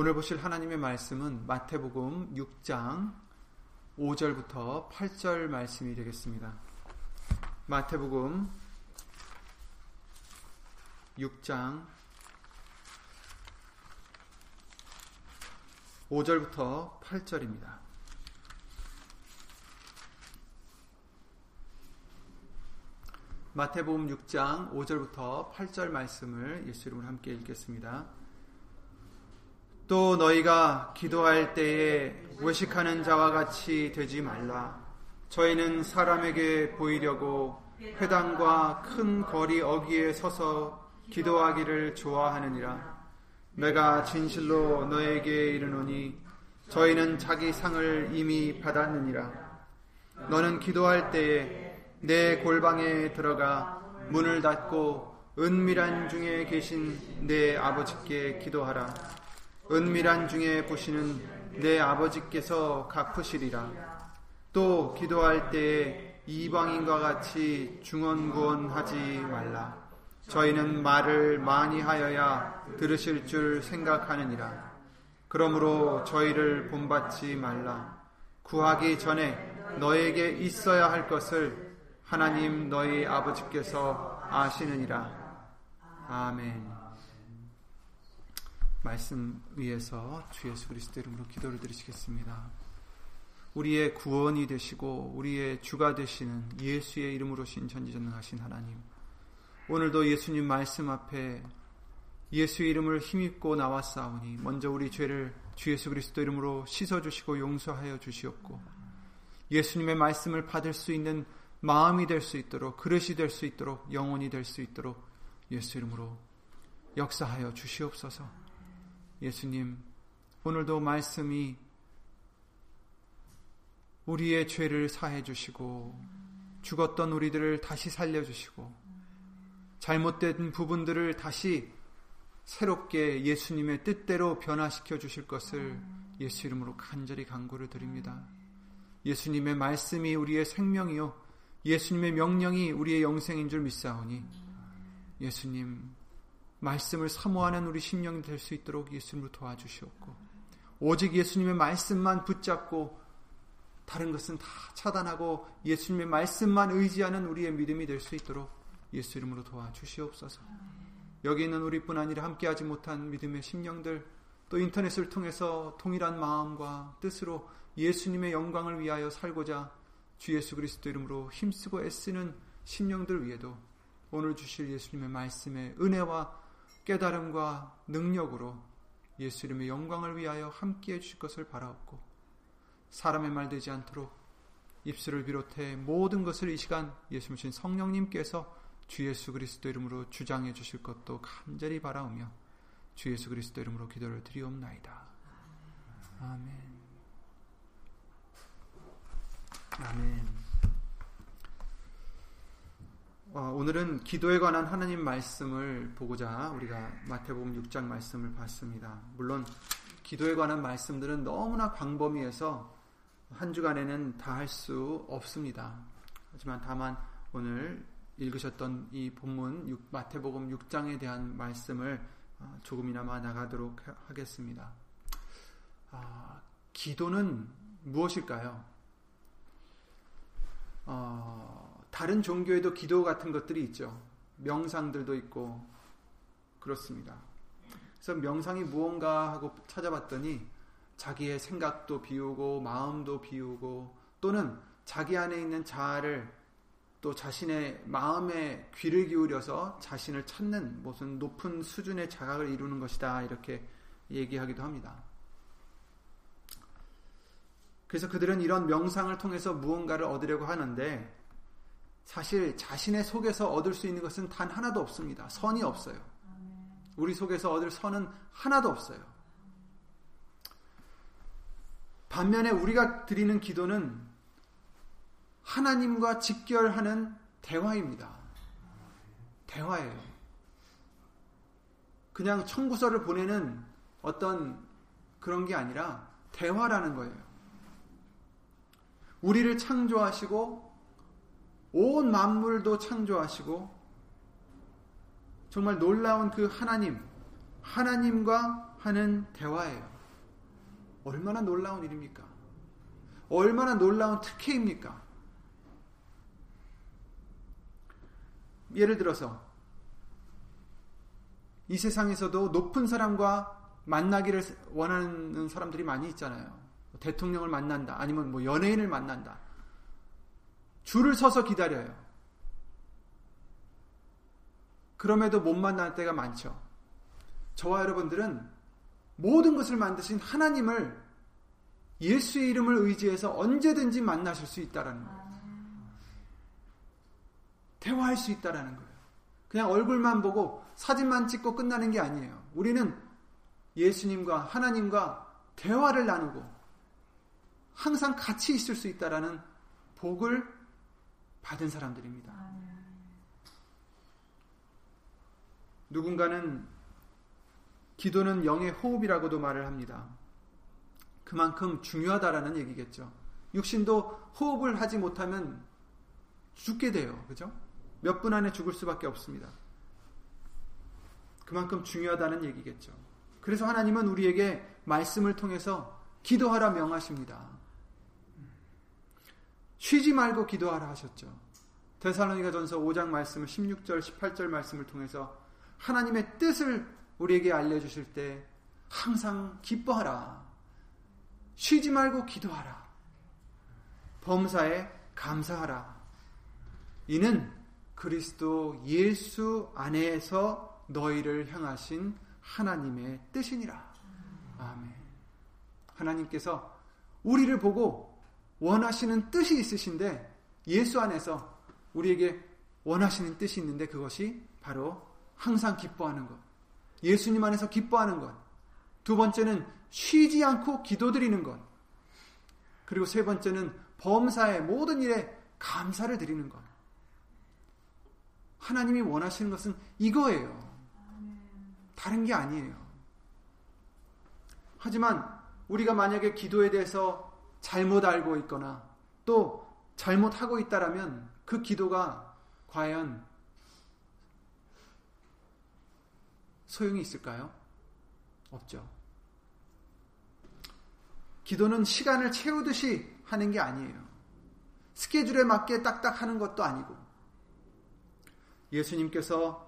오늘 보실 하나님의 말씀은 마태복음 6장 5절부터 8절 말씀이 되겠습니다. 마태복음 6장 5절부터 8절입니다. 마태복음 6장 5절부터 8절 말씀을 예수 이름으로 함께 읽겠습니다. 또 너희가 기도할 때에 외식하는 자와 같이 되지 말라. 저희는 사람에게 보이려고 회당과 큰 거리 어귀에 서서 기도하기를 좋아하느니라. 내가 진실로 너에게 이르노니 저희는 자기 상을 이미 받았느니라. 너는 기도할 때에 내 골방에 들어가 문을 닫고 은밀한 중에 계신 내 아버지께 기도하라. 은밀한 중에 보시는 내 아버지께서 갚으시리라. 또 기도할 때에 이방인과 같이 중언구언하지 말라. 저희는 말을 많이 하여야 들으실 줄 생각하느니라. 그러므로 저희를 본받지 말라. 구하기 전에 너에게 있어야 할 것을 하나님 너희 아버지께서 아시느니라. 아멘. 말씀 위에서 주 예수 그리스도 이름으로 기도를 드리시겠습니다. 우리의 구원이 되시고 우리의 주가 되시는 예수의 이름으로 신 전지전능하신 하나님. 오늘도 예수님 말씀 앞에 예수의 이름을 힘입고 나왔사오니 먼저 우리 죄를 주 예수 그리스도 이름으로 씻어 주시고 용서하여 주시옵고 예수님의 말씀을 받을 수 있는 마음이 될 수 있도록 그릇이 될 수 있도록 영혼이 될 수 있도록 예수 이름으로 역사하여 주시옵소서. 예수님 오늘도 말씀이 우리의 죄를 사해 주시고 죽었던 우리들을 다시 살려 주시고 잘못된 부분들을 다시 새롭게 예수님의 뜻대로 변화시켜 주실 것을 예수 이름으로 간절히 간구를 드립니다. 예수님의 말씀이 우리의 생명이요 예수님의 명령이 우리의 영생인 줄 믿사오니 예수님 말씀을 사모하는 우리 심령이 될 수 있도록 예수님을 도와주시옵고 오직 예수님의 말씀만 붙잡고 다른 것은 다 차단하고 예수님의 말씀만 의지하는 우리의 믿음이 될 수 있도록 예수 이름으로 도와주시옵소서. 여기 있는 우리뿐 아니라 함께하지 못한 믿음의 심령들 또 인터넷을 통해서 동일한 마음과 뜻으로 예수님의 영광을 위하여 살고자 주 예수 그리스도 이름으로 힘쓰고 애쓰는 심령들 위에도 오늘 주실 예수님의 말씀의 은혜와 깨달음과 능력으로 예수 이름의 영광을 위하여 함께 해주실 것을 바라옵고 사람의 말 되지 않도록 입술을 비롯해 모든 것을 이 시간 예수님 신 성령님께서 주 예수 그리스도 이름으로 주장해 주실 것도 간절히 바라오며 주 예수 그리스도 이름으로 기도를 드리옵나이다. 아멘. 아멘. 어, 오늘은 기도에 관한 하나님 말씀을 보고자 우리가 마태복음 6장 말씀을 봤습니다. 물론 기도에 관한 말씀들은 너무나 광범위해서 한 주간에는 다 할 수 없습니다. 하지만 다만 오늘 읽으셨던 이 본문 마태복음 6장에 대한 말씀을 어, 조금이나마 나가도록 하겠습니다. 아, 기도는 무엇일까요? 어, 다른 종교에도 기도 같은 것들이 있죠. 명상들도 있고 그렇습니다. 그래서 명상이 무언가 하고 찾아봤더니 자기의 생각도 비우고 마음도 비우고 또는 자기 안에 있는 자아를 또 자신의 마음에 귀를 기울여서 자신을 찾는 무슨 높은 수준의 자각을 이루는 것이다 이렇게 얘기하기도 합니다. 그래서 그들은 이런 명상을 통해서 무언가를 얻으려고 하는데 사실 자신의 속에서 얻을 수 있는 것은 단 하나도 없습니다. 선이 없어요. 우리 속에서 얻을 선은 하나도 없어요. 반면에 우리가 드리는 기도는 하나님과 직결하는 대화입니다. 대화예요. 그냥 청구서를 보내는 어떤 그런 게 아니라 대화라는 거예요. 우리를 창조하시고 온 만물도 창조하시고 정말 놀라운 그 하나님, 하나님과 하는 대화예요. 얼마나 놀라운 일입니까? 얼마나 놀라운 특혜입니까? 예를 들어서 이 세상에서도 높은 사람과 만나기를 원하는 사람들이 많이 있잖아요. 대통령을 만난다. 아니면 뭐 연예인을 만난다. 줄을 서서 기다려요. 그럼에도 못 만날 때가 많죠. 저와 여러분들은 모든 것을 만드신 하나님을 예수의 이름을 의지해서 언제든지 만나실 수 있다라는 거예요. 대화할 수 있다라는 거예요. 그냥 얼굴만 보고 사진만 찍고 끝나는 게 아니에요. 우리는 예수님과 하나님과 대화를 나누고 항상 같이 있을 수 있다라는 복을 받은 사람들입니다. 누군가는 기도는 영의 호흡이라고도 말을 합니다. 그만큼 중요하다라는 얘기겠죠. 육신도 호흡을 하지 못하면 죽게 돼요. 그죠? 몇 분 안에 죽을 수밖에 없습니다. 그만큼 중요하다는 얘기겠죠. 그래서 하나님은 우리에게 말씀을 통해서 기도하라 명하십니다. 쉬지 말고 기도하라 하셨죠. 데살로니가 전서 5장 말씀을 16절, 18절 말씀을 통해서 하나님의 뜻을 우리에게 알려주실 때 항상 기뻐하라. 쉬지 말고 기도하라. 범사에 감사하라. 이는 그리스도 예수 안에서 너희를 향하신 하나님의 뜻이니라. 아멘. 하나님께서 우리를 보고 원하시는 뜻이 있으신데 예수 안에서 우리에게 원하시는 뜻이 있는데 그것이 바로 항상 기뻐하는 것. 예수님 안에서 기뻐하는 것. 두 번째는 쉬지 않고 기도드리는 것. 그리고 세 번째는 범사의 모든 일에 감사를 드리는 것. 하나님이 원하시는 것은 이거예요. 다른 게 아니에요. 하지만 우리가 만약에 기도에 대해서 잘못 알고 있거나 또 잘못하고 있다라면 그 기도가 과연 소용이 있을까요? 없죠. 기도는 시간을 채우듯이 하는 게 아니에요. 스케줄에 맞게 딱딱 하는 것도 아니고. 예수님께서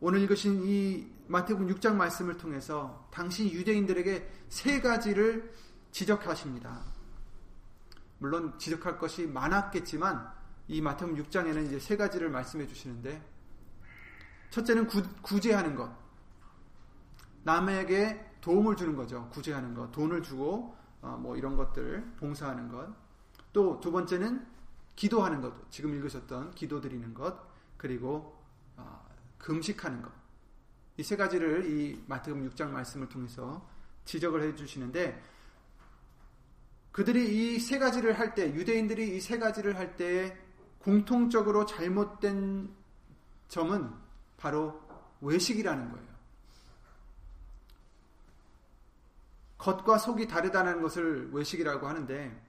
오늘 읽으신 이 마태복음 6장 말씀을 통해서 당시 유대인들에게 세 가지를 지적하십니다. 물론 지적할 것이 많았겠지만 이 마태복음 6장에는 이제 세 가지를 말씀해 주시는데 첫째는 구, 구제하는 것. 남에게 도움을 주는 거죠. 구제하는 것. 돈을 주고 어, 뭐 이런 것들 봉사하는 것. 또 두 번째는 기도하는 것. 지금 읽으셨던 기도 드리는 것. 그리고 어, 금식하는 것. 이 세 가지를 이 마태복음 6장 말씀을 통해서 지적을 해 주시는데 그들이 이 세 가지를 할 때, 유대인들이 이 세 가지를 할 때 공통적으로 잘못된 점은 바로 외식이라는 거예요. 겉과 속이 다르다는 것을 외식이라고 하는데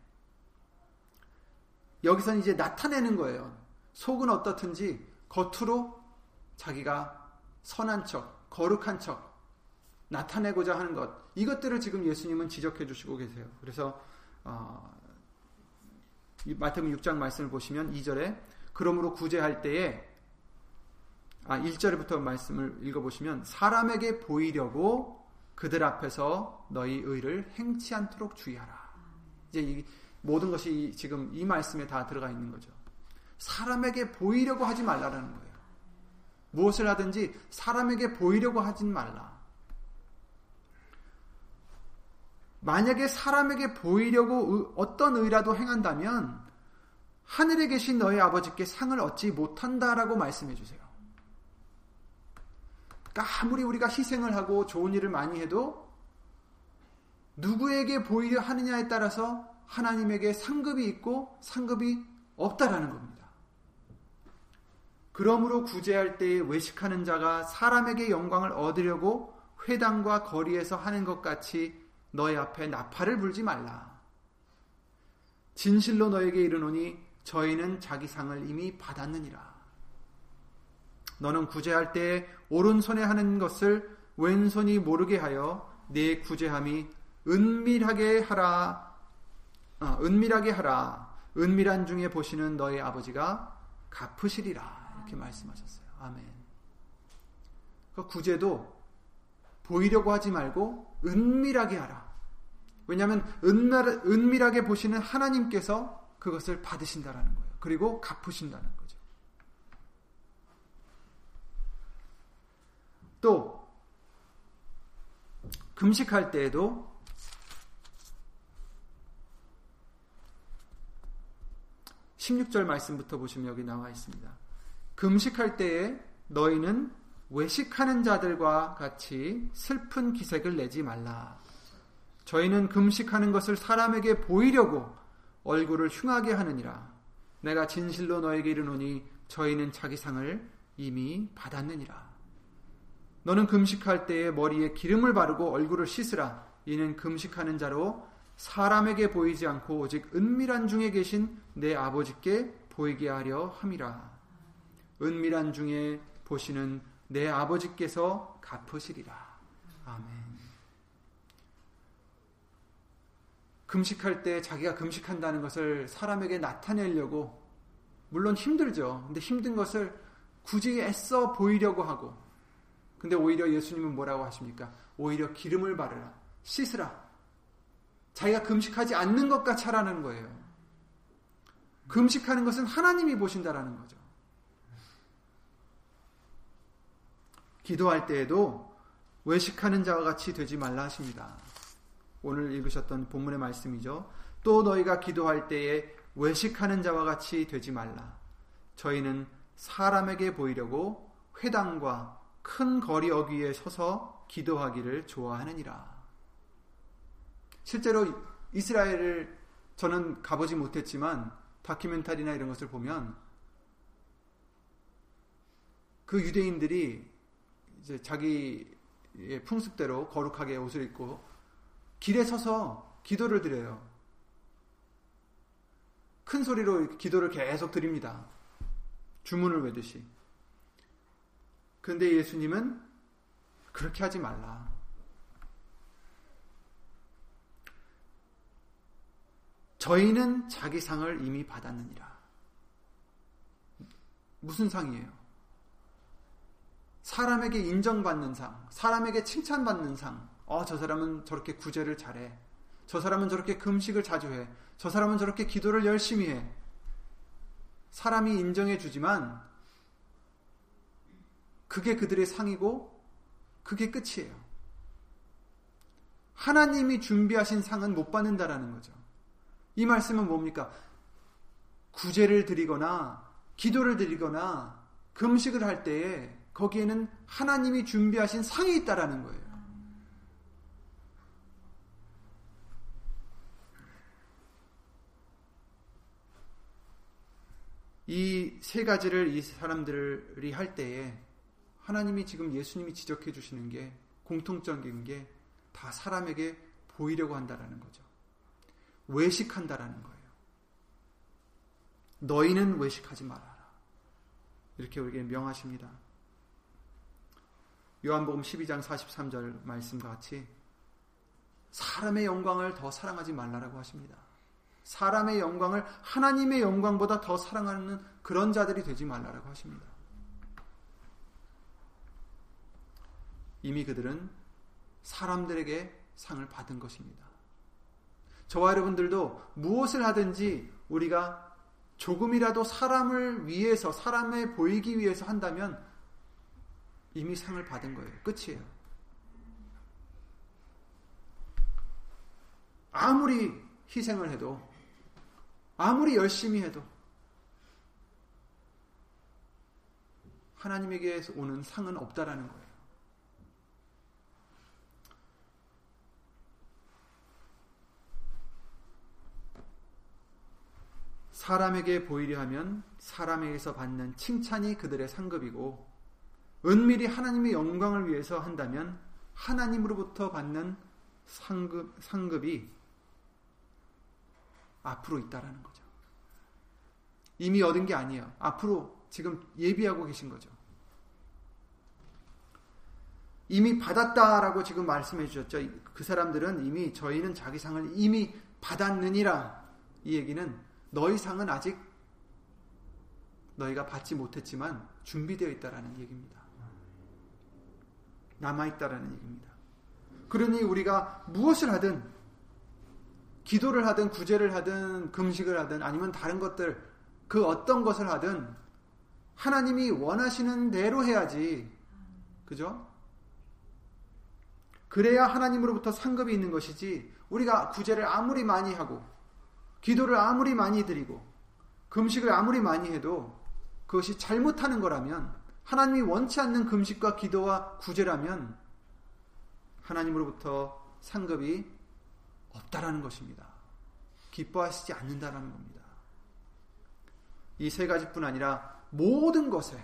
여기서는 이제 나타내는 거예요. 속은 어떻든지 겉으로 자기가 선한 척, 거룩한 척 나타내고자 하는 것 이것들을 지금 예수님은 지적해 주시고 계세요. 그래서 어, 마태복음 6장 말씀을 보시면 2절에 그러므로 구제할 때에 아 1절부터 말씀을 읽어보시면 사람에게 보이려고 그들 앞에서 너희 의를 행치 않도록 주의하라. 이제 이 모든 것이 지금 이 말씀에 다 들어가 있는 거죠. 사람에게 보이려고 하지 말라라는 거예요. 무엇을 하든지 사람에게 보이려고 하진 말라. 만약에 사람에게 보이려고 어떤 의라도 행한다면 하늘에 계신 너희 아버지께 상을 얻지 못한다라고 말씀해 주세요. 그러니까 아무리 우리가 희생을 하고 좋은 일을 많이 해도 누구에게 보이려 하느냐에 따라서 하나님에게 상급이 있고 상급이 없다라는 겁니다. 그러므로 구제할 때에 외식하는 자가 사람에게 영광을 얻으려고 회당과 거리에서 하는 것 같이 너희 앞에 나팔을 불지 말라. 진실로 너에게 이르노니 저희는 자기 상을 이미 받았느니라. 너는 구제할 때 오른손에 하는 것을 왼손이 모르게 하여 내 구제함이 은밀하게 하라. 아, 은밀하게 하라. 은밀한 중에 보시는 너의 아버지가 갚으시리라. 이렇게 말씀하셨어요. 아멘. 그 구제도 보이려고 하지 말고 은밀하게 하라. 왜냐하면 은밀, 하게 보시는 하나님께서 그것을 받으신다라는 거예요. 그리고 갚으신다는 거죠. 또 금식할 때에도 16절 말씀부터 보시면 여기 나와 있습니다. 금식할 때에 너희는 외식하는 자들과 같이 슬픈 기색을 내지 말라. 저희는 금식하는 것을 사람에게 보이려고 얼굴을 흉하게 하느니라. 내가 진실로 너에게 이르노니 저희는 자기 상을 이미 받았느니라. 너는 금식할 때에 머리에 기름을 바르고 얼굴을 씻으라. 이는 금식하는 자로 사람에게 보이지 않고 오직 은밀한 중에 계신 내 아버지께 보이게 하려 함이라. 은밀한 중에 보시는 내 아버지께서 갚으시리라. 아멘. 금식할 때 자기가 금식한다는 것을 사람에게 나타내려고 물론 힘들죠. 근데 힘든 것을 굳이 애써 보이려고 하고 근데 오히려 예수님은 뭐라고 하십니까? 오히려 기름을 바르라. 씻으라. 자기가 금식하지 않는 것 같이 하라는 거예요. 금식하는 것은 하나님이 보신다라는 거죠. 기도할 때에도 외식하는 자와 같이 되지 말라 하십니다. 오늘 읽으셨던 본문의 말씀이죠. 또 너희가 기도할 때에 외식하는 자와 같이 되지 말라. 저희는 사람에게 보이려고 회당과 큰 거리 어귀에 서서 기도하기를 좋아하느니라. 실제로 이스라엘을 저는 가보지 못했지만 다큐멘터리나 이런 것을 보면 그 유대인들이 이제 자기의 풍습대로 거룩하게 옷을 입고 길에 서서 기도를 드려요. 큰 소리로 기도를 계속 드립니다. 주문을 외듯이. 그런데 예수님은 그렇게 하지 말라. 저희는 자기 상을 이미 받았느니라. 무슨 상이에요? 사람에게 인정받는 상, 사람에게 칭찬받는 상, 어, 저 사람은 저렇게 구제를 잘해. 저 사람은 저렇게 금식을 자주 해. 저 사람은 저렇게 기도를 열심히 해. 사람이 인정해 주지만 그게 그들의 상이고 그게 끝이에요. 하나님이 준비하신 상은 못 받는다라는 거죠. 이 말씀은 뭡니까? 구제를 드리거나 기도를 드리거나 금식을 할 때에 거기에는 하나님이 준비하신 상이 있다라는 거예요. 이 세 가지를 이 사람들이 할 때에 하나님이 지금 예수님이 지적해 주시는 게 공통적인 게 다 사람에게 보이려고 한다라는 거죠. 외식한다라는 거예요. 너희는 외식하지 말아라. 이렇게 우리에게 명하십니다. 요한복음 12장 43절 말씀과 같이 사람의 영광을 더 사랑하지 말라라고 하십니다. 사람의 영광을 하나님의 영광보다 더 사랑하는 그런 자들이 되지 말라라고 하십니다. 이미 그들은 사람들에게 상을 받은 것입니다. 저와 여러분들도 무엇을 하든지 우리가 조금이라도 사람을 위해서, 사람에 보이기 위해서 한다면 이미 상을 받은 거예요. 끝이에요. 아무리 희생을 해도 아무리 열심히 해도 하나님에게 오는 상은 없다라는 거예요. 사람에게 보이려 하면 사람에게서 받는 칭찬이 그들의 상급이고 은밀히 하나님의 영광을 위해서 한다면 하나님으로부터 받는 상급, 상급이 앞으로 있다라는 거죠. 이미 얻은 게 아니에요. 앞으로 지금 예비하고 계신 거죠. 이미 받았다라고 지금 말씀해 주셨죠. 그 사람들은 이미 저희는 자기 상을 이미 받았느니라. 이 얘기는 너희 상은 아직 너희가 받지 못했지만 준비되어 있다라는 얘기입니다. 남아 있다라는 얘기입니다. 그러니 우리가 무엇을 하든 기도를 하든 구제를 하든 금식을 하든 아니면 다른 것들 그 어떤 것을 하든 하나님이 원하시는 대로 해야지. 그죠? 그래야 하나님으로부터 상급이 있는 것이지 우리가 구제를 아무리 많이 하고 기도를 아무리 많이 드리고 금식을 아무리 많이 해도 그것이 잘못하는 거라면 하나님이 원치 않는 금식과 기도와 구제라면 하나님으로부터 상급이 없다라는 것입니다. 기뻐하시지 않는다라는 겁니다. 이 세 가지뿐 아니라 모든 것에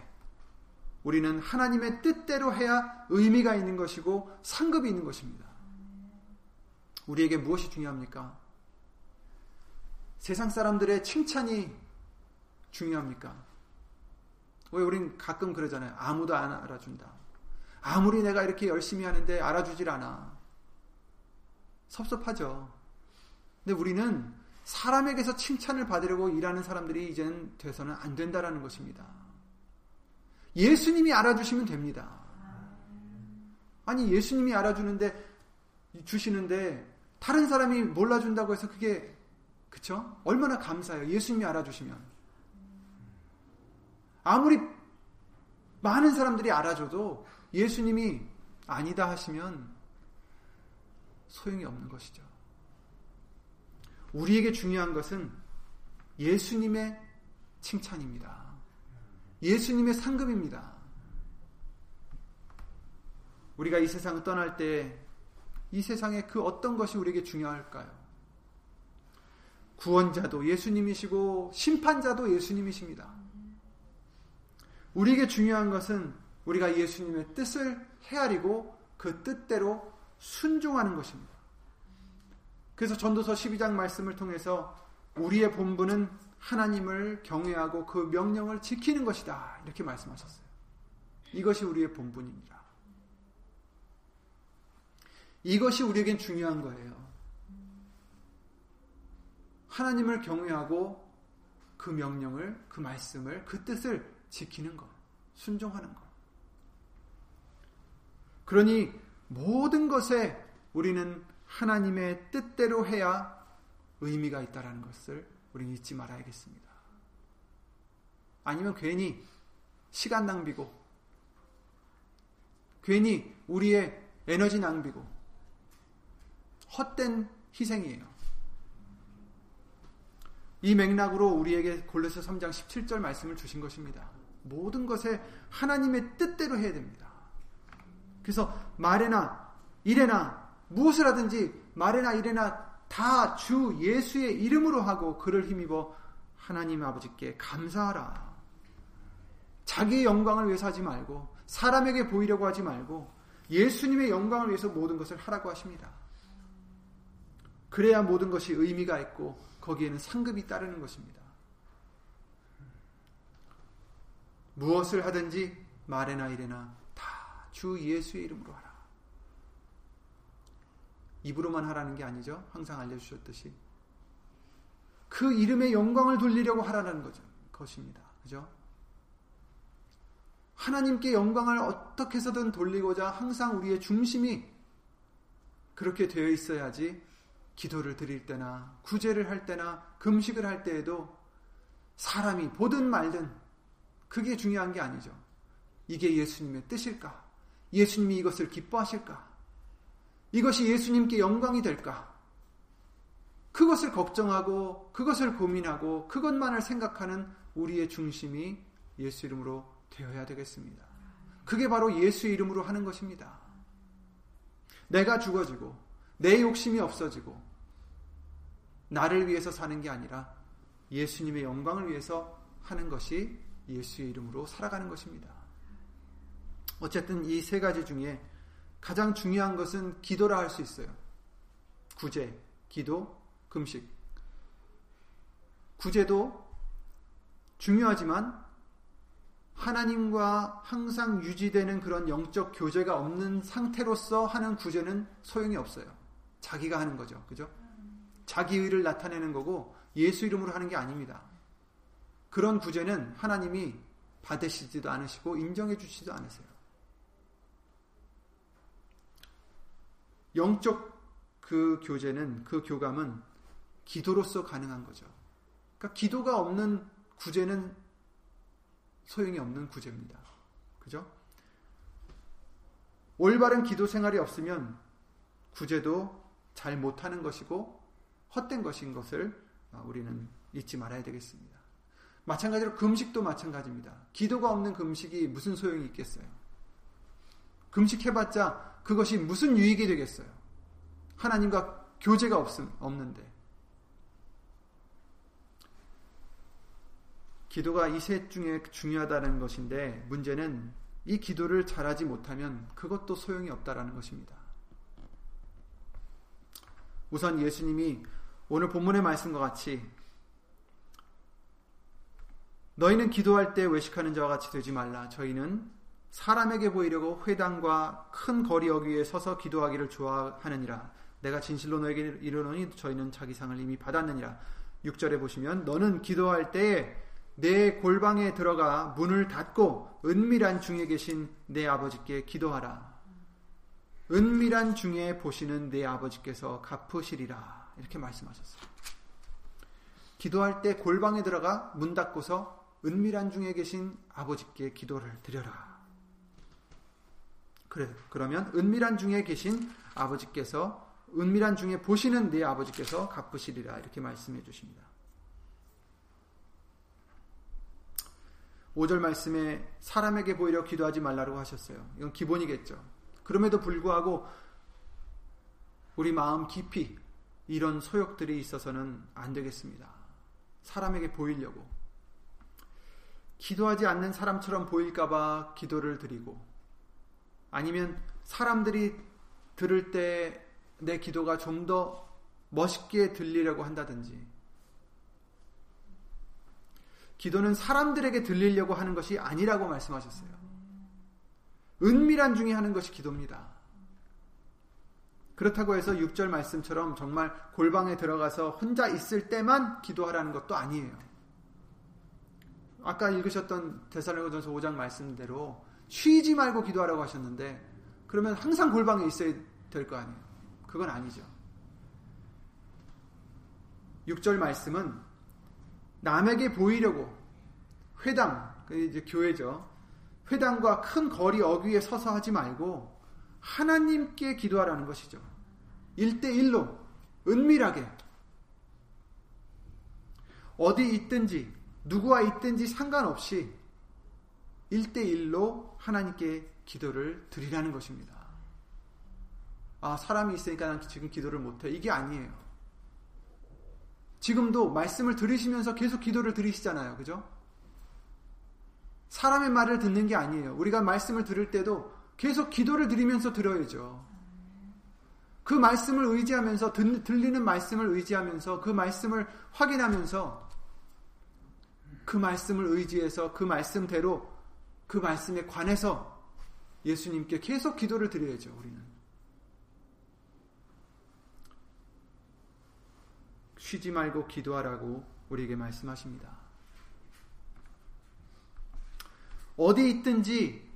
우리는 하나님의 뜻대로 해야 의미가 있는 것이고 상급이 있는 것입니다. 우리에게 무엇이 중요합니까? 세상 사람들의 칭찬이 중요합니까? 왜 우린 가끔 그러잖아요. 아무도 안 알아준다. 아무리 내가 이렇게 열심히 하는데 알아주질 않아. 섭섭하죠. 근데 우리는 사람에게서 칭찬을 받으려고 일하는 사람들이 이제는 돼서는 안 된다라는 것입니다. 예수님이 알아주시면 됩니다. 아니 예수님이 알아주는데 주시는데 다른 사람이 몰라준다고 해서 그게 그쵸? 얼마나 감사해요. 예수님이 알아주시면. 아무리 많은 사람들이 알아줘도 예수님이 아니다 하시면 소용이 없는 것이죠. 우리에게 중요한 것은 예수님의 칭찬입니다. 예수님의 상급입니다. 우리가 이 세상을 떠날 때 이 세상의 그 어떤 것이 우리에게 중요할까요? 구원자도 예수님이시고 심판자도 예수님이십니다. 우리에게 중요한 것은 우리가 예수님의 뜻을 헤아리고 그 뜻대로 순종하는 것입니다. 그래서 전도서 12장 말씀을 통해서 우리의 본분은 하나님을 경외하고 그 명령을 지키는 것이다. 이렇게 말씀하셨어요. 이것이 우리의 본분입니다. 이것이 우리에겐 중요한 거예요. 하나님을 경외하고 그 명령을, 그 말씀을, 그 뜻을 지키는 것, 순종하는 것. 그러니 모든 것에 우리는 하나님의 뜻대로 해야 의미가 있다라는 것을 우리는 잊지 말아야겠습니다. 아니면 괜히 시간 낭비고, 괜히 우리의 에너지 낭비고, 헛된 희생이에요. 이 맥락으로 우리에게 골로새 3장 17절 말씀을 주신 것입니다. 모든 것에 하나님의 뜻대로 해야 됩니다. 그래서 말에나 일에나 무엇을 하든지 말에나 일에나 다 주 예수의 이름으로 하고 그를 힘입어 하나님 아버지께 감사하라. 자기의 영광을 위해서 하지 말고 사람에게 보이려고 하지 말고 예수님의 영광을 위해서 모든 것을 하라고 하십니다. 그래야 모든 것이 의미가 있고 거기에는 상급이 따르는 것입니다. 무엇을 하든지 말에나 이래나 다 주 예수의 이름으로 하라. 입으로만 하라는 게 아니죠. 항상 알려주셨듯이. 그 이름의 영광을 돌리려고 하라는 거죠. 것입니다. 그죠? 하나님께 영광을 어떻게 해서든 돌리고자 항상 우리의 중심이 그렇게 되어 있어야지 기도를 드릴 때나 구제를 할 때나 금식을 할 때에도 사람이 보든 말든 그게 중요한 게 아니죠. 이게 예수님의 뜻일까? 예수님이 이것을 기뻐하실까? 이것이 예수님께 영광이 될까? 그것을 걱정하고 그것을 고민하고 그것만을 생각하는 우리의 중심이 예수 이름으로 되어야 되겠습니다. 그게 바로 예수 이름으로 하는 것입니다. 내가 죽어지고 내 욕심이 없어지고 나를 위해서 사는 게 아니라 예수님의 영광을 위해서 하는 것이 예수의 이름으로 살아가는 것입니다. 어쨌든 이 세 가지 중에 가장 중요한 것은 기도라 할 수 있어요. 구제, 기도, 금식. 구제도 중요하지만 하나님과 항상 유지되는 그런 영적 교제가 없는 상태로서 하는 구제는 소용이 없어요. 자기가 하는 거죠. 그죠? 자기 의를 나타내는 거고 예수 이름으로 하는 게 아닙니다. 그런 구제는 하나님이 받으시지도 않으시고 인정해 주시지도 않으세요. 영적 그 교제는 그 교감은 기도로서 가능한 거죠. 그러니까 기도가 없는 구제는 소용이 없는 구제입니다. 그죠? 올바른 기도 생활이 없으면 구제도 잘 못하는 것이고 헛된 것인 것을 우리는 잊지 말아야 되겠습니다. 마찬가지로 금식도 마찬가지입니다. 기도가 없는 금식이 무슨 소용이 있겠어요? 금식해봤자 그것이 무슨 유익이 되겠어요? 하나님과 교제가 없음, 없는데. 기도가 이 셋 중에 중요하다는 것인데 문제는 이 기도를 잘하지 못하면 그것도 소용이 없다라는 것입니다. 우선 예수님이 오늘 본문의 말씀과 같이 너희는 기도할 때 외식하는 자와 같이 되지 말라. 저희는 사람에게 보이려고 회당과 큰 거리 어귀에 서서 기도하기를 좋아하느니라. 내가 진실로 너에게 이르노니 저희는 자기 상을 이미 받았느니라. 6절에 보시면 너는 기도할 때에 내 골방에 들어가 문을 닫고 은밀한 중에 계신 내 아버지께 기도하라. 은밀한 중에 보시는 내 아버지께서 갚으시리라. 이렇게 말씀하셨어요. 기도할 때 골방에 들어가 문 닫고서 은밀한 중에 계신 아버지께 기도를 드려라. 그래, 그러면 은밀한 중에 계신 아버지께서 은밀한 중에 보시는 내 아버지께서 갚으시리라. 이렇게 말씀해 주십니다. 5절 말씀에 사람에게 보이려 기도하지 말라고 하셨어요. 이건 기본이겠죠. 그럼에도 불구하고 우리 마음 깊이 이런 소욕들이 있어서는 안 되겠습니다. 사람에게 보이려고. 기도하지 않는 사람처럼 보일까봐 기도를 드리고, 아니면 사람들이 들을 때 내 기도가 좀 더 멋있게 들리려고 한다든지, 기도는 사람들에게 들리려고 하는 것이 아니라고 말씀하셨어요. 은밀한 중에 하는 것이 기도입니다. 그렇다고 해서 6절 말씀처럼 정말 골방에 들어가서 혼자 있을 때만 기도하라는 것도 아니에요. 아까 읽으셨던 데살로니가전서 5장 말씀대로 쉬지 말고 기도하라고 하셨는데 그러면 항상 골방에 있어야 될 거 아니에요. 그건 아니죠. 6절 말씀은 남에게 보이려고 회당, 그 이제 교회죠. 회당과 큰 거리 어귀에 서서 하지 말고 하나님께 기도하라는 것이죠. 1대1로 은밀하게 어디 있든지 누구와 있든지 상관없이 1대1로 하나님께 기도를 드리라는 것입니다. 아, 사람이 있으니까 난 지금 기도를 못해. 이게 아니에요. 지금도 말씀을 들으시면서 계속 기도를 드리시잖아요. 그죠? 사람의 말을 듣는 게 아니에요. 우리가 말씀을 들을 때도 계속 기도를 드리면서 들어야죠. 그 말씀을 의지하면서 들리는 말씀을 의지하면서 그 말씀을 확인하면서 그 말씀을 의지해서 그 말씀대로 그 말씀에 관해서 예수님께 계속 기도를 드려야죠, 우리는. 쉬지 말고 기도하라고 우리에게 말씀하십니다. 어디 있든지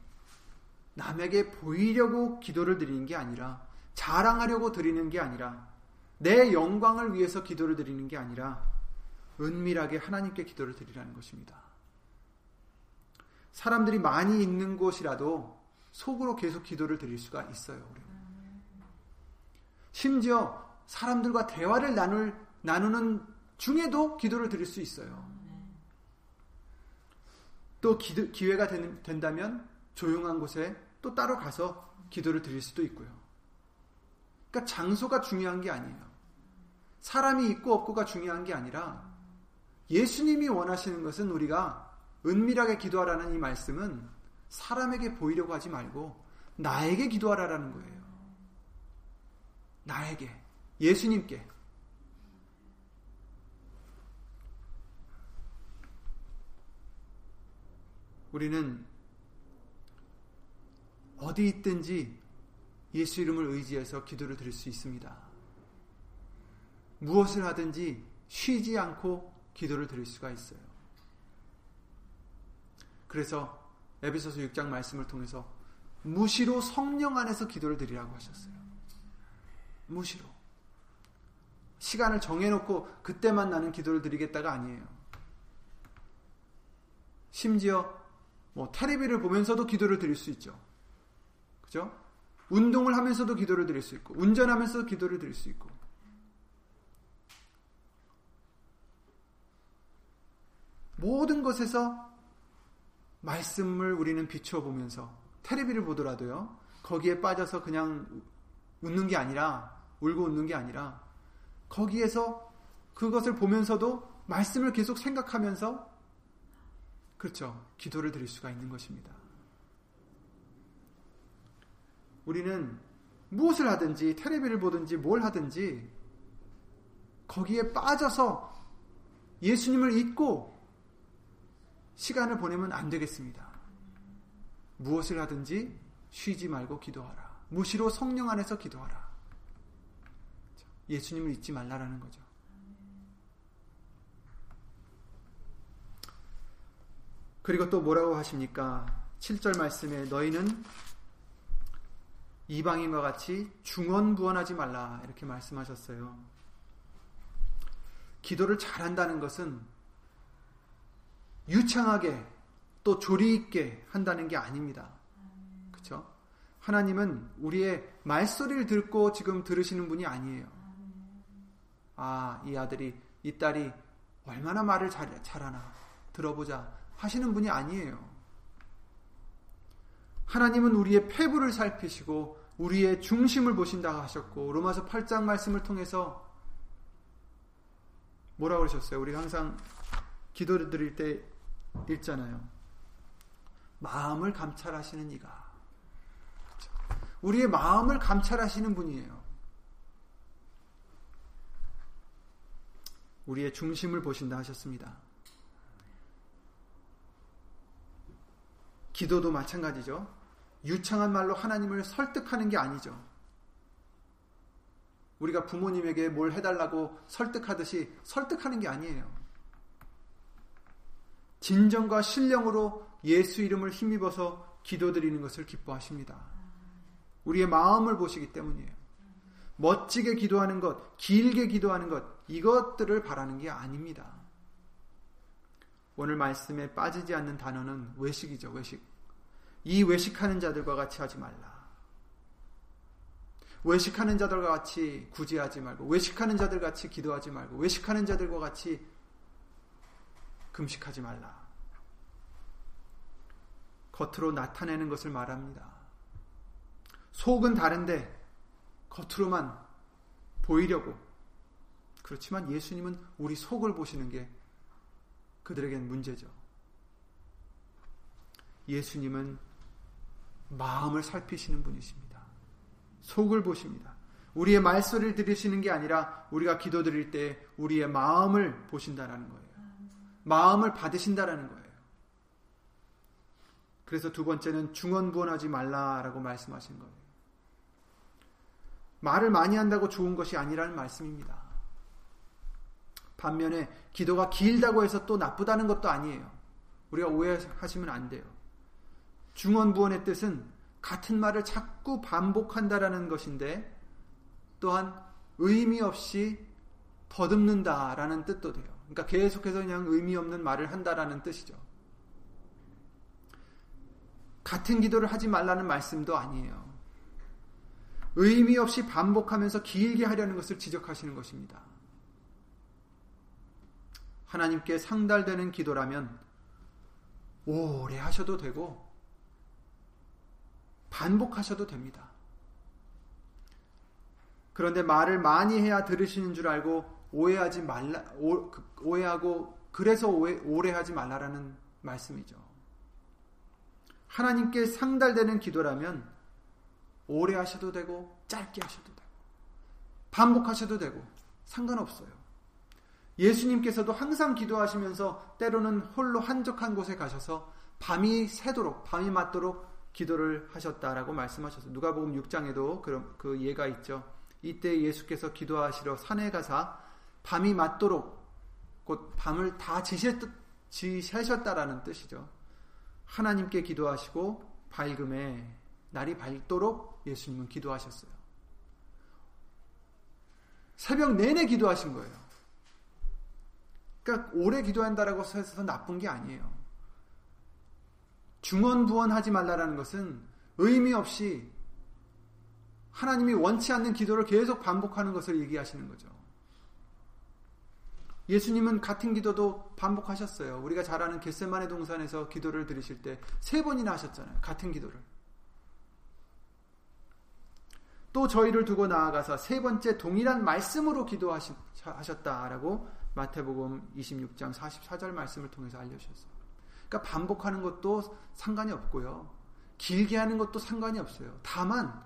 남에게 보이려고 기도를 드리는 게 아니라 자랑하려고 드리는 게 아니라 내 영광을 위해서 기도를 드리는 게 아니라 은밀하게 하나님께 기도를 드리라는 것입니다. 사람들이 많이 있는 곳이라도 속으로 계속 기도를 드릴 수가 있어요. 우리는. 심지어 사람들과 대화를 나눌, 나누는 중에도 기도를 드릴 수 있어요. 또 기도, 기회가 된, 된다면 조용한 곳에 또 따로 가서 기도를 드릴 수도 있고요. 그러니까 장소가 중요한 게 아니에요. 사람이 있고 없고가 중요한 게 아니라 예수님이 원하시는 것은 우리가 은밀하게 기도하라는 이 말씀은 사람에게 보이려고 하지 말고 나에게 기도하라라는 거예요. 나에게, 예수님께. 우리는 어디 있든지 예수 이름을 의지해서 기도를 드릴 수 있습니다. 무엇을 하든지 쉬지 않고 기도를 드릴 수가 있어요. 그래서 에베소서 6장 말씀을 통해서 무시로 성령 안에서 기도를 드리라고 하셨어요. 무시로. 시간을 정해놓고 그때만 나는 기도를 드리겠다가 아니에요. 심지어 뭐 테레비를 보면서도 기도를 드릴 수 있죠. 그죠? 운동을 하면서도 기도를 드릴 수 있고, 운전하면서도 기도를 드릴 수 있고. 모든 것에서 말씀을 우리는 비춰보면서 테레비를 보더라도요, 거기에 빠져서 그냥 웃는 게 아니라, 울고 웃는 게 아니라, 거기에서 그것을 보면서도 말씀을 계속 생각하면서, 그렇죠. 기도를 드릴 수가 있는 것입니다. 우리는 무엇을 하든지 테레비를 보든지 뭘 하든지 거기에 빠져서 예수님을 잊고 시간을 보내면 안 되겠습니다. 무엇을 하든지 쉬지 말고 기도하라. 무시로 성령 안에서 기도하라. 예수님을 잊지 말라라는 거죠. 그리고 또 뭐라고 하십니까? 7절 말씀에 너희는 이방인과 같이 중언부언하지 말라 이렇게 말씀하셨어요. 기도를 잘한다는 것은 유창하게 또 조리 있게 한다는 게 아닙니다. 그렇죠? 하나님은 우리의 말소리를 듣고 지금 들으시는 분이 아니에요. 아, 이 아들이 이 딸이 얼마나 말을 잘, 잘하나 들어보자 하시는 분이 아니에요. 하나님은 우리의 폐부를 살피시고 우리의 중심을 보신다고 하셨고 로마서 8장 말씀을 통해서 뭐라고 그러셨어요? 우리 항상 기도를 드릴 때 읽잖아요. 마음을 감찰하시는 이가? 우리의 마음을 감찰하시는 분이에요. 우리의 중심을 보신다 하셨습니다. 기도도 마찬가지죠. 유창한 말로 하나님을 설득하는 게 아니죠. 우리가 부모님에게 뭘 해달라고 설득하듯이 설득하는 게 아니에요. 진정과 신령으로 예수 이름을 힘입어서 기도드리는 것을 기뻐하십니다. 우리의 마음을 보시기 때문이에요. 멋지게 기도하는 것, 길게 기도하는 것, 이것들을 바라는 게 아닙니다. 오늘 말씀에 빠지지 않는 단어는 외식이죠, 외식. 이 외식하는 자들과 같이 하지 말라. 외식하는 자들과 같이 구제하지 말고, 외식하는 자들 같이 기도하지 말고, 외식하는 자들과 같이 금식하지 말라. 겉으로 나타내는 것을 말합니다. 속은 다른데 겉으로만 보이려고. 그렇지만 예수님은 우리 속을 보시는 게 그들에겐 문제죠. 예수님은 마음을 살피시는 분이십니다. 속을 보십니다. 우리의 말소리를 들으시는 게 아니라 우리가 기도드릴 때 우리의 마음을 보신다라는 거예요. 마음을 받으신다라는 거예요. 그래서 두 번째는 중언부언하지 말라라고 말씀하신 거예요. 말을 많이 한다고 좋은 것이 아니라는 말씀입니다. 반면에 기도가 길다고 해서 또 나쁘다는 것도 아니에요. 우리가 오해하시면 안 돼요. 중언부언의 뜻은 같은 말을 자꾸 반복한다라는 것인데 또한 의미 없이 더듬는다라는 뜻도 돼요. 그러니까 계속해서 그냥 의미 없는 말을 한다라는 뜻이죠. 같은 기도를 하지 말라는 말씀도 아니에요. 의미 없이 반복하면서 길게 하려는 것을 지적하시는 것입니다. 하나님께 상달되는 기도라면 오래 하셔도 되고 반복하셔도 됩니다. 그런데 말을 많이 해야 들으시는 줄 알고 오해하지 말라 오, 그, 오해하고 그래서 오해, 오래 하지 말라라는 말씀이죠. 하나님께 상달되는 기도라면 오래 하셔도 되고 짧게 하셔도 되고 반복하셔도 되고 상관없어요. 예수님께서도 항상 기도하시면서 때로는 홀로 한적한 곳에 가셔서 밤이 새도록 밤이 맞도록 기도를 하셨다라고 말씀하셨어요. 누가복음 6장에도 그런 그 예가 있죠. 이때 예수께서 기도하시러 산에 가사 밤이 맞도록 곧 밤을 다 지시하셨다라는 뜻이죠. 하나님께 기도하시고 밝음에 날이 밝도록 예수님은 기도하셨어요. 새벽 내내 기도하신 거예요. 그러니까 오래 기도한다라고 해서 나쁜 게 아니에요. 중언부언하지 말라라는 것은 의미 없이 하나님이 원치 않는 기도를 계속 반복하는 것을 얘기하시는 거죠. 예수님은 같은 기도도 반복하셨어요. 우리가 잘 아는 겟세만의 동산에서 기도를 드리실 때 세 번이나 하셨잖아요. 같은 기도를. 또 저희를 두고 나아가서 세 번째 동일한 말씀으로 기도하셨다라고 마태복음 26장 44절 말씀을 통해서 알려주셨어요. 그러니까 반복하는 것도 상관이 없고요. 길게 하는 것도 상관이 없어요. 다만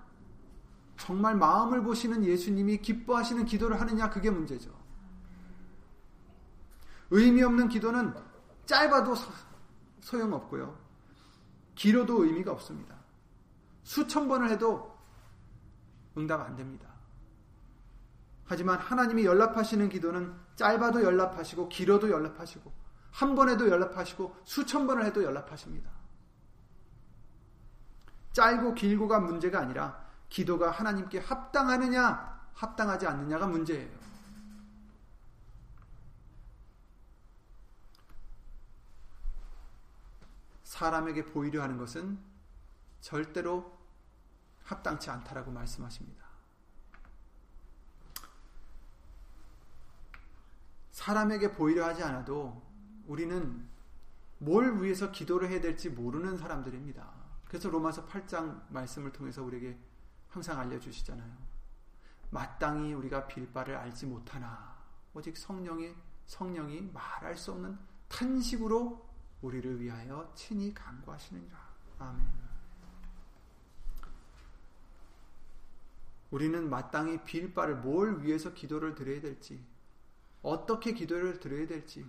정말 마음을 보시는 예수님이 기뻐하시는 기도를 하느냐 그게 문제죠. 의미 없는 기도는 짧아도 소용없고요. 길어도 의미가 없습니다. 수천 번을 해도 응답 안 됩니다. 하지만 하나님이 연락하시는 기도는 짧아도 연락하시고 길어도 연락하시고 한 번에도 연락하시고 수천 번을 해도 연락하십니다. 짧고 길고가 문제가 아니라 기도가 하나님께 합당하느냐 합당하지 않느냐가 문제예요. 사람에게 보이려 하는 것은 절대로 합당치 않다라고 말씀하십니다. 사람에게 보이려 하지 않아도 우리는 뭘 위해서 기도를 해야 될지 모르는 사람들입니다. 그래서 로마서 8장 말씀을 통해서 우리에게 항상 알려주시잖아요. 마땅히 우리가 빌 바를 알지 못하나 오직 성령이 성령이 말할 수 없는 탄식으로 우리를 위하여 친히 간구하시느니라. 아멘. 우리는 마땅히 빌 바를 뭘 위해서 기도를 드려야 될지, 어떻게 기도를 드려야 될지,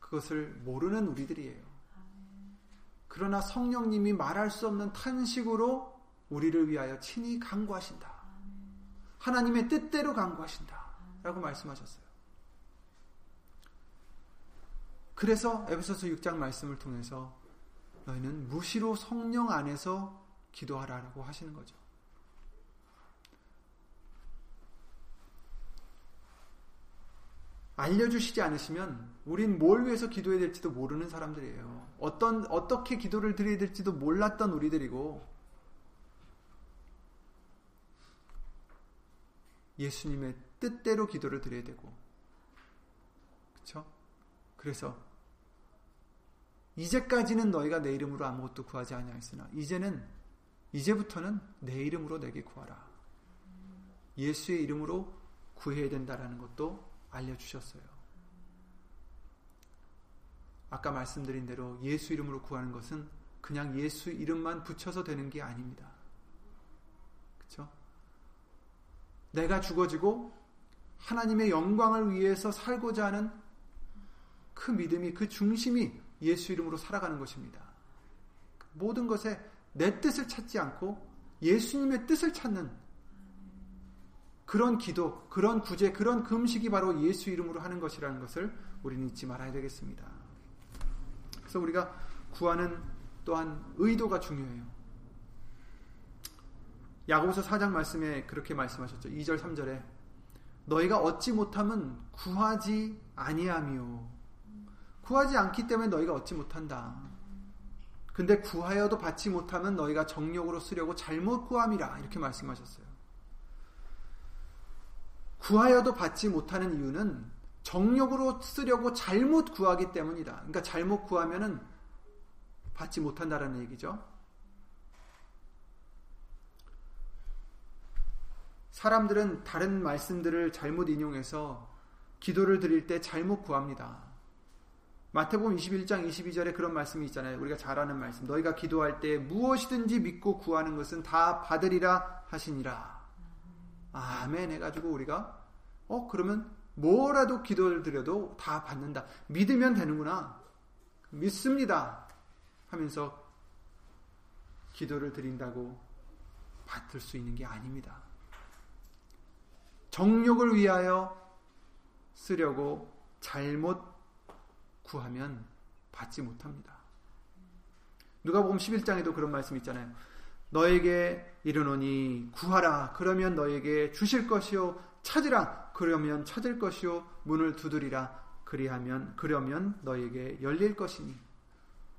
그것을 모르는 우리들이에요. 그러나 성령님이 말할 수 없는 탄식으로 우리를 위하여 친히 강구하신다. 하나님의 뜻대로 강구하신다. 라고 말씀하셨어요. 그래서 에베소서 6장 말씀을 통해서 너희는 무시로 성령 안에서 기도하라고 하시는 거죠. 알려주시지 않으시면 우린 뭘 위해서 기도해야 될지도 모르는 사람들이에요. 어떤, 어떻게 기도를 드려야 될지도 몰랐던 우리들이고, 예수님의 뜻대로 기도를 드려야 되고, 그쵸? 그래서 이제까지는 너희가 내 이름으로 아무것도 구하지 아니하였으나 이제는 이제부터는 내 이름으로 내게 구하라. 예수의 이름으로 구해야 된다라는 것도 알려주셨어요. 아까 말씀드린 대로 예수 이름으로 구하는 것은 그냥 예수 이름만 붙여서 되는 게 아닙니다. 그렇죠? 내가 죽어지고 하나님의 영광을 위해서 살고자 하는 그 믿음이 그 중심이 예수 이름으로 살아가는 것입니다. 모든 것에 내 뜻을 찾지 않고 예수님의 뜻을 찾는 그런 기도, 그런 구제, 그런 금식이 바로 예수 이름으로 하는 것이라는 것을 우리는 잊지 말아야 되겠습니다. 그래서 우리가 구하는 또한 의도가 중요해요. 야고보서 4장 말씀에 그렇게 말씀하셨죠. 2절 3절에 너희가 얻지 못하면 구하지 아니하며 구하지 않기 때문에 너희가 얻지 못한다. 근데 구하여도 받지 못하면 너희가 정력으로 쓰려고 잘못 구함이라 이렇게 말씀하셨어요. 구하여도 받지 못하는 이유는 정력으로 쓰려고 잘못 구하기 때문이다. 그러니까 잘못 구하면은 받지 못한다라는 얘기죠. 사람들은 다른 말씀들을 잘못 인용해서 기도를 드릴 때 잘못 구합니다. 마태복음 21장 22절에 그런 말씀이 있잖아요. 우리가 잘 아는 말씀. 너희가 기도할 때 무엇이든지 믿고 구하는 것은 다 받으리라 하시니라. 아멘 해가지고 우리가 어 그러면 뭐라도 기도를 드려도 다 받는다. 믿으면 되는구나. 믿습니다. 하면서 기도를 드린다고 받을 수 있는 게 아닙니다. 정욕을 위하여 쓰려고 잘못 구하면 받지 못합니다. 누가 보면 11장에도 그런 말씀 있잖아요. 너에게 이르노니 구하라. 그러면 너에게 주실 것이요 찾으라. 그러면 찾을 것이요 문을 두드리라. 그리하면 그러면 너에게 열릴 것이니.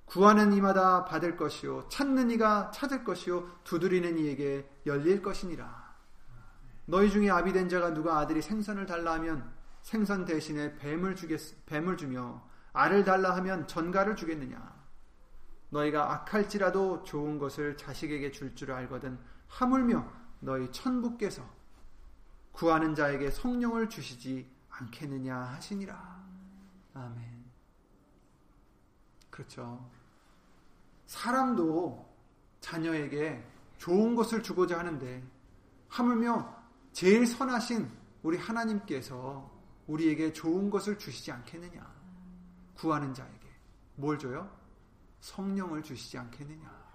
구하는 이마다 받을 것이요 찾는 이가 찾을 것이요 두드리는 이에게 열릴 것이니라. 너희 중에 아비된 자가 누가 아들이 생선을 달라 하면 생선 대신에 뱀을 주겠 뱀을 주며 알을 달라 하면 전갈을 주겠느냐 너희가 악할지라도 좋은 것을 자식에게 줄줄 알거든 하물며 너희 천부께서 구하는 자에게 성령을 주시지 않겠느냐 하시니라. 아멘. 그렇죠. 사람도 자녀에게 좋은 것을 주고자 하는데 하물며 제일 선하신 우리 하나님께서 우리에게 좋은 것을 주시지 않겠느냐. 구하는 자에게. 뭘 줘요? 성령을 주시지 않겠느냐.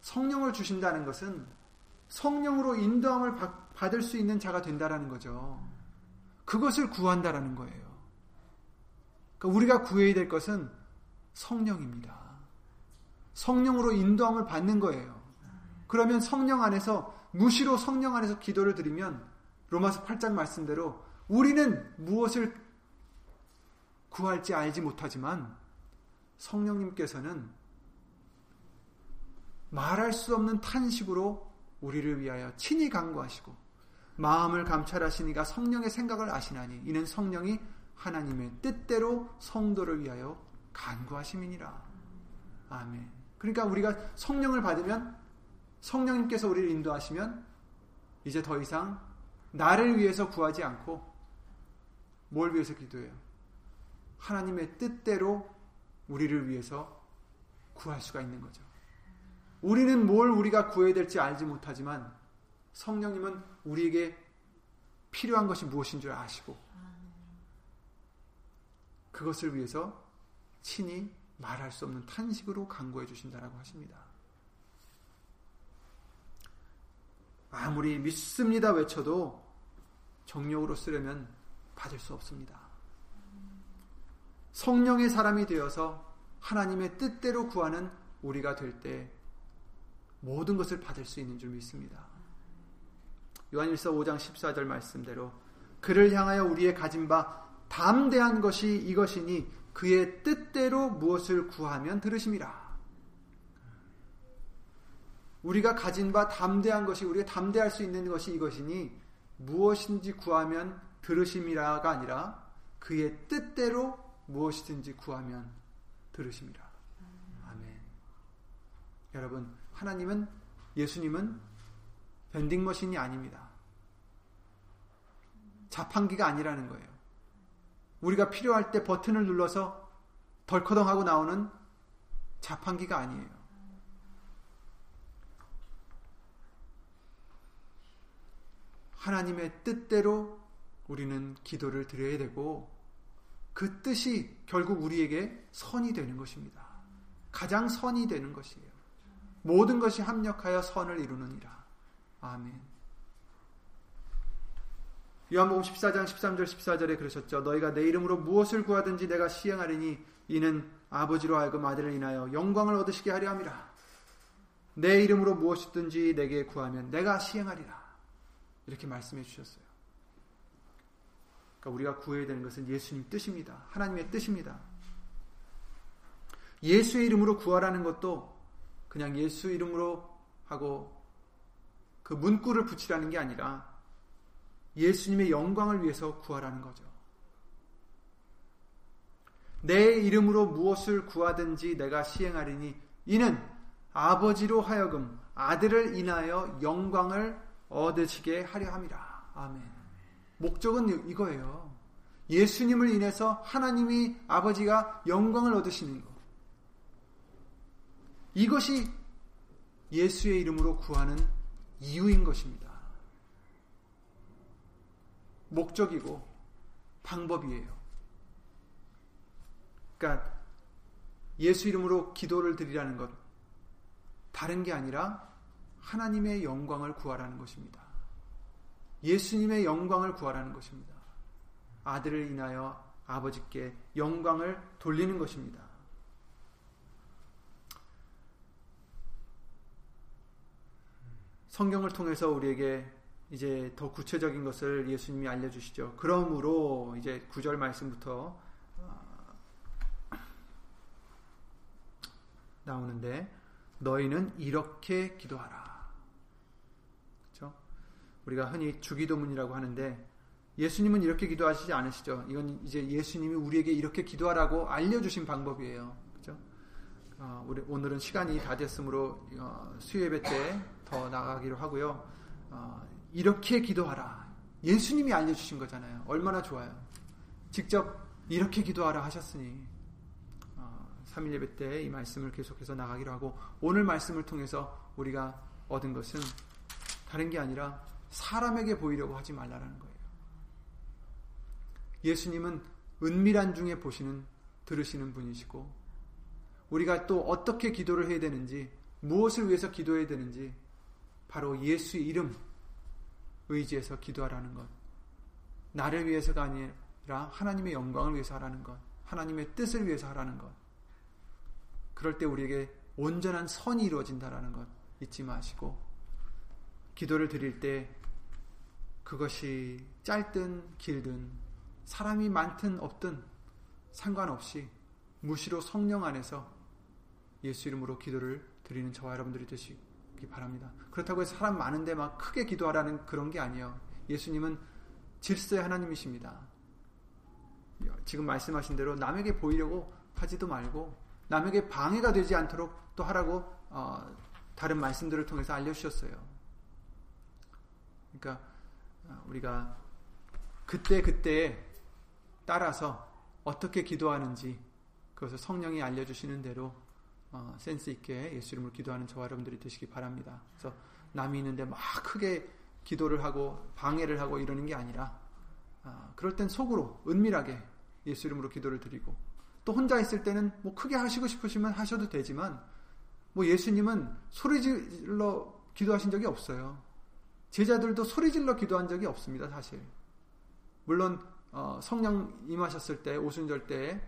성령을 주신다는 것은 성령으로 인도함을 받을 수 있는 자가 된다라는 거죠. 그것을 구한다라는 거예요. 그러니까 우리가 구해야 될 것은 성령입니다. 성령으로 인도함을 받는 거예요. 그러면 성령 안에서 무시로 성령 안에서 기도를 드리면 로마서 8장 말씀대로 우리는 무엇을 구할지 알지 못하지만 성령님께서는 말할 수 없는 탄식으로 우리를 위하여 친히 강구하시고 마음을 감찰하시니가 성령의 생각을 아시나니 이는 성령이 하나님의 뜻대로 성도를 위하여 간구하심이니라. 아멘. 그러니까 우리가 성령을 받으면 성령님께서 우리를 인도하시면 이제 더 이상 나를 위해서 구하지 않고 뭘 위해서 기도해요? 하나님의 뜻대로 우리를 위해서 구할 수가 있는 거죠. 우리는 뭘 우리가 구해야 될지 알지 못하지만 성령님은 우리에게 필요한 것이 무엇인 줄 아시고 그것을 위해서 친히 말할 수 없는 탄식으로 강구해 주신다라고 하십니다. 아무리 믿습니다 외쳐도 정력으로 쓰려면 받을 수 없습니다. 성령의 사람이 되어서 하나님의 뜻대로 구하는 우리가 될 때 모든 것을 받을 수 있는 줄 믿습니다. 요한일서 5장 14절 말씀대로 그를 향하여 우리의 가진 바 담대한 것이 이것이니 그의 뜻대로 무엇을 구하면 들으심이라. 우리가 가진 바 담대한 것이 우리가 담대할 수 있는 것이 이것이니 무엇인지 구하면 들으심이라가 아니라 그의 뜻대로 무엇이든지 구하면 들으심이라. 아멘. 여러분, 하나님은 예수님은 밴딩 머신이 아닙니다. 자판기가 아니라는 거예요. 우리가 필요할 때 버튼을 눌러서 덜커덩하고 나오는 자판기가 아니에요. 하나님의 뜻대로 우리는 기도를 드려야 되고 그 뜻이 결국 우리에게 선이 되는 것입니다. 가장 선이 되는 것이에요. 모든 것이 합력하여 선을 이루느니라. 아멘. 요한복음 14장 13절 14절에 그러셨죠. 너희가 내 이름으로 무엇을 구하든지 내가 시행하리니 이는 아버지로 하여금 아들을 인하여 영광을 얻으시게 하려 함이라. 내 이름으로 무엇이든지 내게 구하면 내가 시행하리라. 이렇게 말씀해 주셨어요. 그러니까 우리가 구해야 되는 것은 예수님 뜻입니다. 하나님의 뜻입니다. 예수의 이름으로 구하라는 것도 그냥 예수 이름으로 하고 그 문구를 붙이라는 게 아니라 예수님의 영광을 위해서 구하라는 거죠. 내 이름으로 무엇을 구하든지 내가 시행하리니 이는 아버지로 하여금 아들을 인하여 영광을 얻으시게 하려 함이라. 아멘. 목적은 이거예요. 예수님을 인해서 하나님이 아버지가 영광을 얻으시는 것. 이것이 예수의 이름으로 구하는 이유인 것입니다. 목적이고 방법이에요. 그러니까 예수 이름으로 기도를 드리라는 것 다른 게 아니라 하나님의 영광을 구하라는 것입니다. 예수님의 영광을 구하라는 것입니다. 아들을 인하여 아버지께 영광을 돌리는 것입니다. 성경을 통해서 우리에게 이제 더 구체적인 것을 예수님이 알려주시죠. 그러므로 이제 구절 말씀부터 어, 나오는데 너희는 이렇게 기도하라. 우리가 흔히 주기도문이라고 하는데 예수님은 이렇게 기도하시지 않으시죠. 이건 이제 예수님이 우리에게 이렇게 기도하라고 알려주신 방법이에요. 어, 우리 오늘은 시간이 다 됐으므로 어, 수예배 때 더 나가기로 하고요. 어, 이렇게 기도하라. 예수님이 알려주신 거잖아요. 얼마나 좋아요. 직접 이렇게 기도하라 하셨으니 3일 예배 때 이 말씀을 계속해서 나가기로 하고 오늘 말씀을 통해서 우리가 얻은 것은 다른 게 아니라 사람에게 보이려고 하지 말라라는 거예요. 예수님은 은밀한 중에 보시는 들으시는 분이시고 우리가 또 어떻게 기도를 해야 되는지 무엇을 위해서 기도해야 되는지 바로 예수의 이름 의지해서 기도하라는 것. 나를 위해서가 아니라 하나님의 영광을 위해서 하라는 것. 하나님의 뜻을 위해서 하라는 것. 그럴 때 우리에게 온전한 선이 이루어진다라는 것 잊지 마시고 기도를 드릴 때 그것이 짧든 길든 사람이 많든 없든 상관없이 무시로 성령 안에서 예수 이름으로 기도를 드리는 저와 여러분들이 되시기 바랍니다. 그렇다고 해서 사람 많은데 막 크게 기도하라는 그런 게 아니에요. 예수님은 질서의 하나님이십니다. 지금 말씀하신 대로 남에게 보이려고 하지도 말고 남에게 방해가 되지 않도록 또 하라고 어, 다른 말씀들을 통해서 알려주셨어요. 그러니까 어, 우리가 그때 그때 따라서 어떻게 기도하는지 그것을 성령이 알려주시는 대로 어, 센스 있게 예수 이름으로 기도하는 저와 여러분들이 되시기 바랍니다. 그래서 남이 있는데 막 크게 기도를 하고 방해를 하고 이러는 게 아니라 어, 그럴 땐 속으로 은밀하게 예수 이름으로 기도를 드리고 또 혼자 있을 때는 뭐 크게 하시고 싶으시면 하셔도 되지만 뭐 예수님은 소리 질러 기도하신 적이 없어요. 제자들도 소리질러 기도한 적이 없습니다, 사실. 물론 어, 성령 임하셨을 때 오순절 때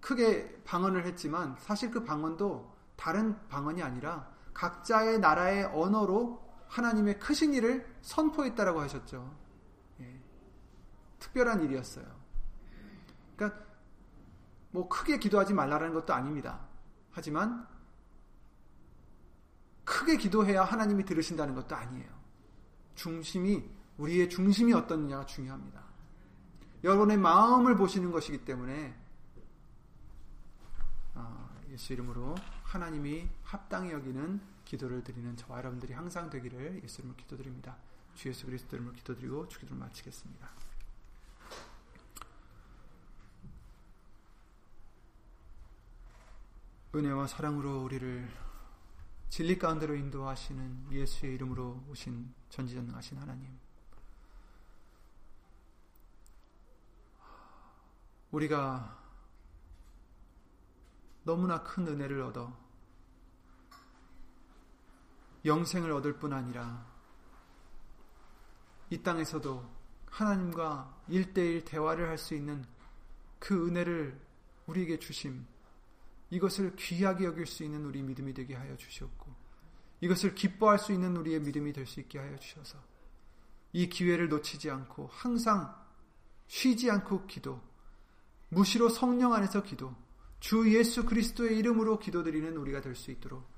크게 방언을 했지만 사실 그 방언도 다른 방언이 아니라 각자의 나라의 언어로 하나님의 크신 일을 선포했다라고 하셨죠. 예. 특별한 일이었어요. 그러니까 뭐 크게 기도하지 말라는 것도 아닙니다. 하지만 크게 기도해야 하나님이 들으신다는 것도 아니에요. 중심이 우리의 중심이 어떻느냐가 중요합니다. 여러분의 마음을 보시는 것이기 때문에 아, 예수 이름으로 하나님이 합당히 여기는 기도를 드리는 저와 여러분들이 항상 되기를 예수 이름으로 기도드립니다. 주 예수 그리스도 이름으로 기도드리고 주기도를 마치겠습니다. 은혜와 사랑으로 우리를 진리 가운데로 인도하시는 예수의 이름으로 오신 전지전능하신 하나님. 우리가 너무나 큰 은혜를 얻어 영생을 얻을 뿐 아니라 이 땅에서도 하나님과 일대일 대화를 할 수 있는 그 은혜를 우리에게 주심 이것을 귀하게 여길 수 있는 우리 믿음이 되게 하여 주시옵고 이것을 기뻐할 수 있는 우리의 믿음이 될 수 있게 하여 주셔서 이 기회를 놓치지 않고 항상 쉬지 않고 기도 무시로 성령 안에서 기도 주 예수 그리스도의 이름으로 기도드리는 우리가 될 수 있도록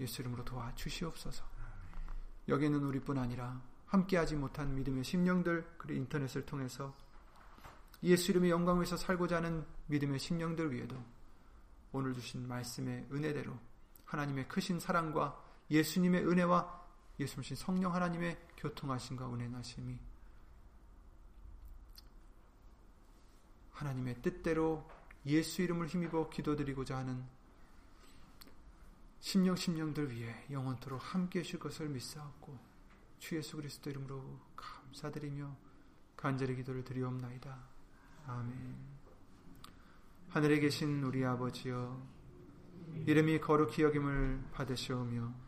예수 이름으로 도와 주시옵소서. 여기는 우리뿐 아니라 함께하지 못한 믿음의 심령들 그리고 인터넷을 통해서 예수 이름의 영광에서 살고자 하는 믿음의 심령들 위에도 오늘 주신 말씀의 은혜대로 하나님의 크신 사랑과 예수님의 은혜와 예수님 성령 하나님의 교통하심과 운행하심이 하나님의 뜻대로 예수 이름을 힘입어 기도드리고자 하는 심령 심령들 위해 영원토록 함께 해줄 것을 믿사옵고 주 예수 그리스도 이름으로 감사드리며 간절히 기도를 드리옵나이다. 아멘. 하늘에 계신 우리 아버지여 이름이 거룩히 여김을 받으시오며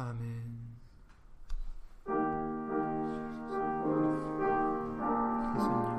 아멘. 그래서